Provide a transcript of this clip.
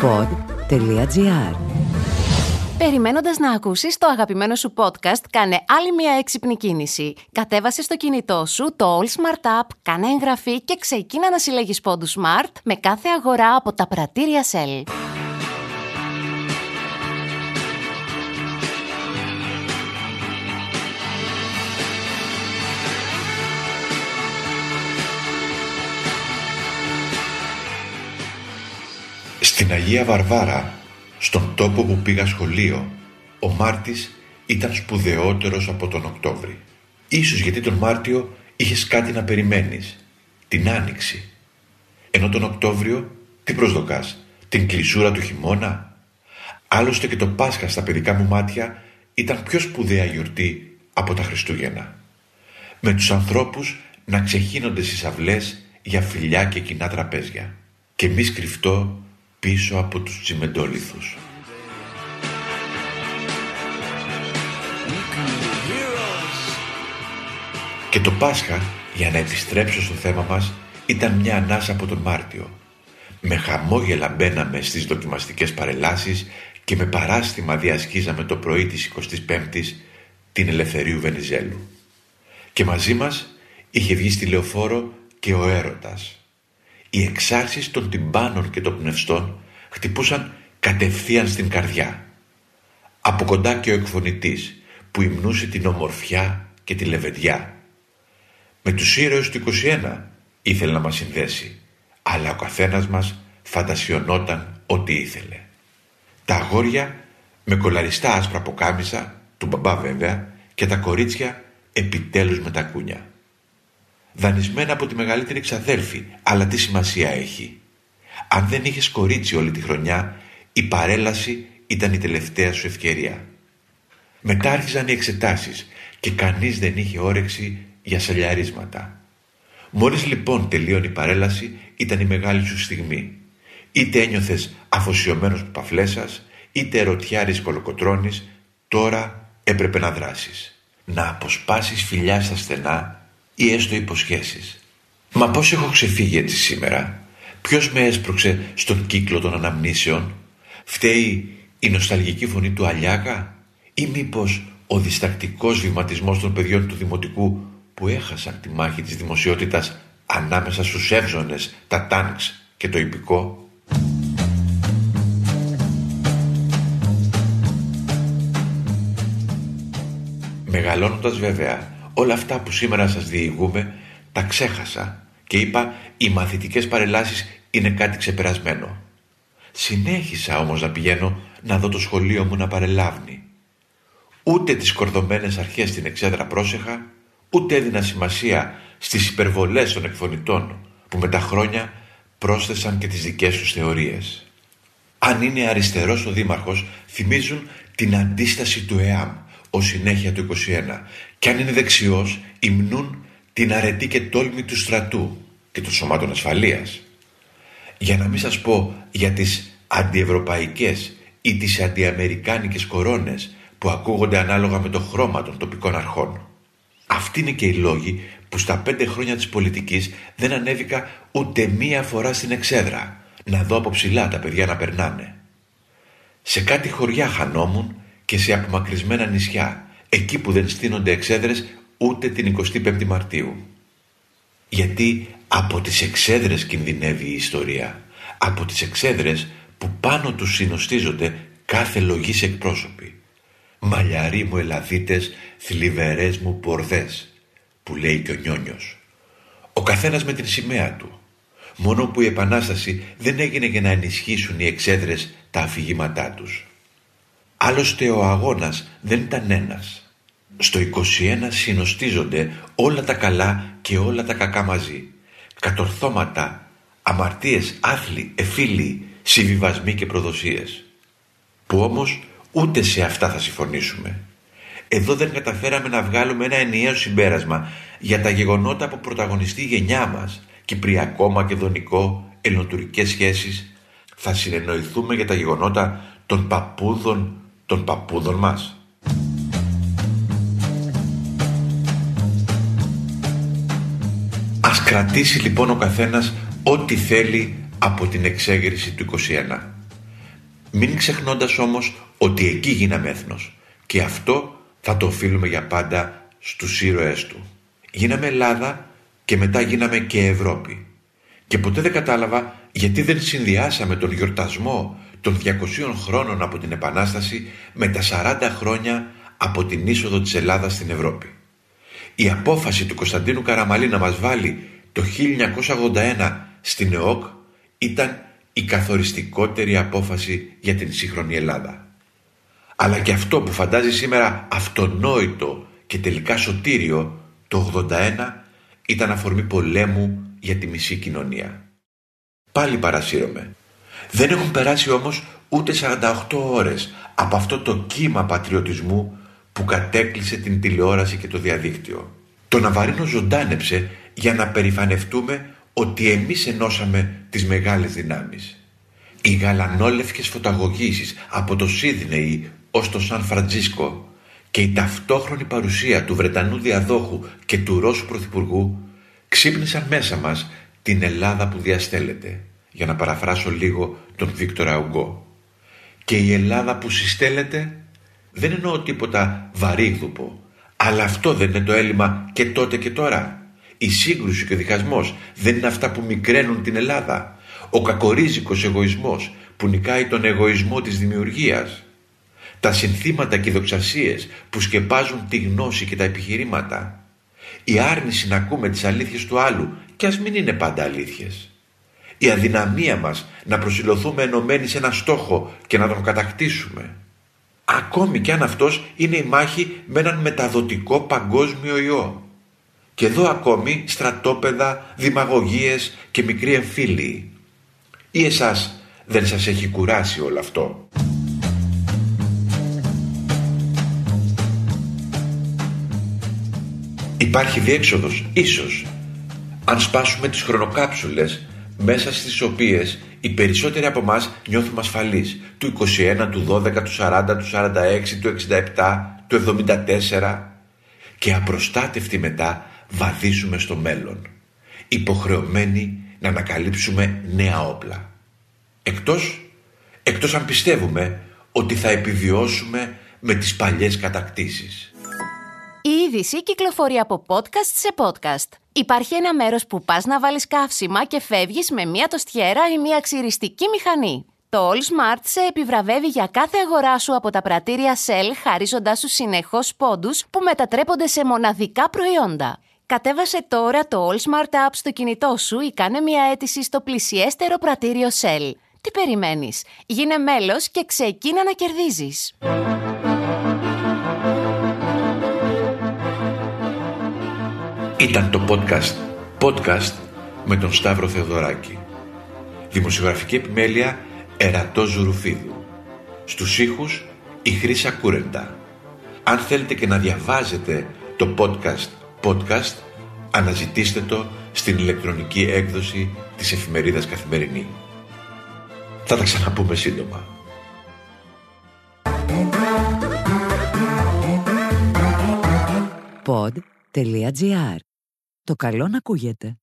pod.gr Περιμένοντας να ακούσεις το αγαπημένο σου podcast, κάνε άλλη μια έξυπνη κίνηση. Κατέβασε στο κινητό σου το All Smart App, κάνε εγγραφή και ξεκίνα να συλλέγεις πόντους Smart με κάθε αγορά από τα πρατήρια Shell. Στην Αγία Βαρβάρα, στον τόπο που πήγα σχολείο, ο Μάρτης ήταν σπουδαιότερος από τον Οκτώβρη. Ίσως γιατί τον Μάρτιο είχες κάτι να περιμένεις, την Άνοιξη. Ενώ τον Οκτώβριο, τι προσδοκάς, την κλεισούρα του χειμώνα; Άλλωστε και το Πάσχα στα παιδικά μου μάτια ήταν πιο σπουδαία γιορτή από τα Χριστούγεννα. Με τους ανθρώπους να ξεχύνονται στις αυλές για φιλιά και κοινά τραπέζια. Και μη σκριφτό πίσω από τους τσιμεντόλιθους. Και το Πάσχα, για να επιστρέψω στο θέμα μας, ήταν μια ανάσα από τον Μάρτιο. Με χαμόγελα μπαίναμε στις δοκιμαστικές παρελάσεις και με παράστημα διασκίζαμε το πρωί της 25ης την Ελευθερίου Βενιζέλου. Και μαζί μας είχε βγει στη λεωφόρο και ο έρωτας οι εξάρσεις των τυμπάνων και των πνευστών χτυπούσαν κατευθείαν στην καρδιά. Από κοντά και ο εκφωνητής που υμνούσε την ομορφιά και τη λεβεντιά. Με τους ήρωες του 21 ήθελε να μας συνδέσει, αλλά ο καθένας μας φαντασιωνόταν ό,τι ήθελε. Τα αγόρια με κολαριστά άσπρα ποκάμισα, του μπαμπά βέβαια, και τα κορίτσια επιτέλους με τα κούνια δανεισμένα από τη μεγαλύτερη ξαδέλφη, αλλά τι σημασία έχει; Αν δεν είχες κορίτσι όλη τη χρονιά, η παρέλαση ήταν η τελευταία σου ευκαιρία. Μετά άρχιζαν οι εξετάσεις και κανείς δεν είχε όρεξη για σαλιαρίσματα. Μόλις λοιπόν τελείωνε η παρέλαση ήταν η μεγάλη σου στιγμή. Είτε ένιωθες αφοσιωμένος παφλέσας, είτε ερωτιάρης κολοκοτρώνης, τώρα έπρεπε να δράσεις. Να αποσπάσεις φιλιά στα στενά ή έστω υποσχέσεις. Μα πώς έχω ξεφύγει έτσι σήμερα; Ποιος με έσπρωξε στον κύκλο των αναμνήσεων; Φταίει η νοσταλγική φωνή του Αλιάκα; Ή μήπως ο διστακτικός βηματισμός των παιδιών του Δημοτικού που έχασαν τη μάχη της δημοσιότητας ανάμεσα στους εύζωνες, τα τάνξ και το υπηκό; Μεγαλώνοντας βέβαια Όλα αυτά που σήμερα σας διηγούμε τα ξέχασα και είπα οι μαθητικές παρελάσεις είναι κάτι ξεπερασμένο. Συνέχισα όμως να πηγαίνω να δω το σχολείο μου να παρελάβνει. Ούτε τις κορδωμένες αρχές στην εξέδρα πρόσεχα, ούτε έδινα σημασία στις υπερβολές των εκφωνητών που με τα χρόνια πρόσθεσαν και τις δικές τους θεωρίες. Αν είναι αριστερός ο δήμαρχος, θυμίζουν την αντίσταση του ΕΑΜ ως συνέχεια του 21 και αν είναι δεξιός υμνούν την αρετή και τόλμη του στρατού και των σωμάτων ασφαλείας. Για να μην σας πω για τις αντιευρωπαϊκές ή τις αντιαμερικάνικες κορώνες που ακούγονται ανάλογα με το χρώμα των τοπικών αρχών. Αυτοί είναι και οι λόγοι που στα πέντε χρόνια της πολιτικής δεν ανέβηκα ούτε μία φορά στην εξέδρα να δω από ψηλά τα παιδιά να περνάνε. Σε κάτι χωριά χανόμουν και σε απομακρυσμένα νησιά, εκεί που δεν στείνονται εξέδρες ούτε την 25η Μαρτίου. Γιατί από τις εξέδρες κινδυνεύει η ιστορία, από τις εξέδρες που πάνω τους συνοστίζονται κάθε λογής εκπρόσωποι. Μαλλιαροί μου ελαδίτες, θλιβερές μου πορδές, που λέει και ο Νιόνιος. Ο καθένας με την σημαία του. Μόνο που η Επανάσταση δεν έγινε για να ενισχύσουν οι εξέδρες τα αφηγήματά τους. Άλλωστε ο αγώνας δεν ήταν ένας. Στο 21 συνοστίζονται όλα τα καλά και όλα τα κακά μαζί. Κατορθώματα, αμαρτίες, άθλοι, εφήλοι, συμβιβασμοί και προδοσίες. Που όμως ούτε σε αυτά θα συμφωνήσουμε. Εδώ δεν καταφέραμε να βγάλουμε ένα ενιαίο συμπέρασμα για τα γεγονότα που πρωταγωνιστεί η γενιά μας, Κυπριακό, Μακεδονικό, Ελληνοτουρκικές σχέσεις. Θα συνεννοηθούμε για τα γεγονότα των παππούδων των παππούδων μας. Κρατήσει λοιπόν ο καθένας ό,τι θέλει από την εξέγερση του 21. Μην ξεχνώντας όμως ότι εκεί γίναμε έθνος και αυτό θα το οφείλουμε για πάντα στους ήρωές του. Γίναμε Ελλάδα και μετά γίναμε και Ευρώπη. Και ποτέ δεν κατάλαβα γιατί δεν συνδυάσαμε τον γιορτασμό των 200 χρόνων από την Επανάσταση με τα 40 χρόνια από την είσοδο της Ελλάδας στην Ευρώπη. Η απόφαση του Κωνσταντίνου Καραμαλή να μας βάλει το 1981 στην ΕΟΚ ήταν η καθοριστικότερη απόφαση για την σύγχρονη Ελλάδα. Αλλά και αυτό που φαντάζει σήμερα αυτονόητο και τελικά σωτήριο το 81 ήταν αφορμή πολέμου για τη μισή κοινωνία. Πάλι παρασύρωμαι. Δεν έχουν περάσει όμως ούτε 48 ώρες από αυτό το κύμα πατριωτισμού που κατέκλυσε την τηλεόραση και το διαδίκτυο. Το Ναβαρίνο ζωντάνεψε για να περηφανευτούμε ότι εμείς ενώσαμε τις μεγάλες δυνάμεις. Οι γαλανόλευκες φωταγωγήσεις από το Σίδνεϊ ως το Σαν Φραντζίσκο και η ταυτόχρονη παρουσία του Βρετανού διαδόχου και του Ρώσου Πρωθυπουργού ξύπνησαν μέσα μας την Ελλάδα που διαστέλλεται, για να παραφράσω λίγο τον Βίκτορα Ουγκό. Και η Ελλάδα που συστέλλεται δεν εννοώ τίποτα βαρύγδουπο, αλλά αυτό δεν είναι το έλλειμμα και τότε και τώρα. Η σύγκρουση και ο διχασμός δεν είναι αυτά που μικραίνουν την Ελλάδα. Ο κακορίζικος εγωισμός που νικάει τον εγωισμό της δημιουργίας. Τα συνθήματα και οι δοξασίες που σκεπάζουν τη γνώση και τα επιχειρήματα. Η άρνηση να ακούμε τις αλήθειες του άλλου και ας μην είναι πάντα αλήθειες. Η αδυναμία μας να προσιλωθούμε ενωμένοι σε ένα στόχο και να τον κατακτήσουμε. Ακόμη κι αν αυτός είναι η μάχη με έναν μεταδοτικό παγκόσμιο ιό. Και εδώ ακόμη στρατόπεδα, δημαγωγίες και μικροί εμφύλοι. Ή εσάς δεν σας έχει κουράσει όλο αυτό; Υπάρχει διέξοδος, ίσως, αν σπάσουμε τις χρονοκάψουλες μέσα στις οποίες οι περισσότεροι από εμάς νιώθουμε ασφαλείς του 21, του 12, του 40, του 46, του 67, του 74 και απροστάτευτοι μετά βαδίσουμε στο μέλλον υποχρεωμένοι να ανακαλύψουμε νέα όπλα εκτός, εκτός αν πιστεύουμε ότι θα επιβιώσουμε με τις παλιές κατακτήσεις. Η είδηση κυκλοφορεί από podcast σε podcast. Υπάρχει ένα μέρος που πας να βάλεις καύσιμα και φεύγεις με μία τοστιέρα ή μία ξυριστική μηχανή. Το All Smart σε επιβραβεύει για κάθε αγορά σου από τα πρατήρια Shell χαρίζοντάς σου συνεχώς πόντους που μετατρέπονται σε μοναδικά προϊόντα. Κατέβασε τώρα το All Smart App στο κινητό σου ή κάνε μια αίτηση στο πλησιέστερο πρατήριο Shell. Τι περιμένεις; Γίνε μέλος και ξεκίνα να κερδίζεις. Ήταν το podcast Podcast με τον Σταύρο Θεοδωράκη. Δημοσιογραφική επιμέλεια Ερατό Ζουρουφίδου. Στους ήχους η Χρύσα Κούρεντα. Αν θέλετε και να διαβάζετε το podcast Podcast, αναζητήστε το στην ηλεκτρονική έκδοση της εφημερίδας Καθημερινή. Θα τα ξαναπούμε σύντομα. Pod.gr. Το καλό να ακούγεται.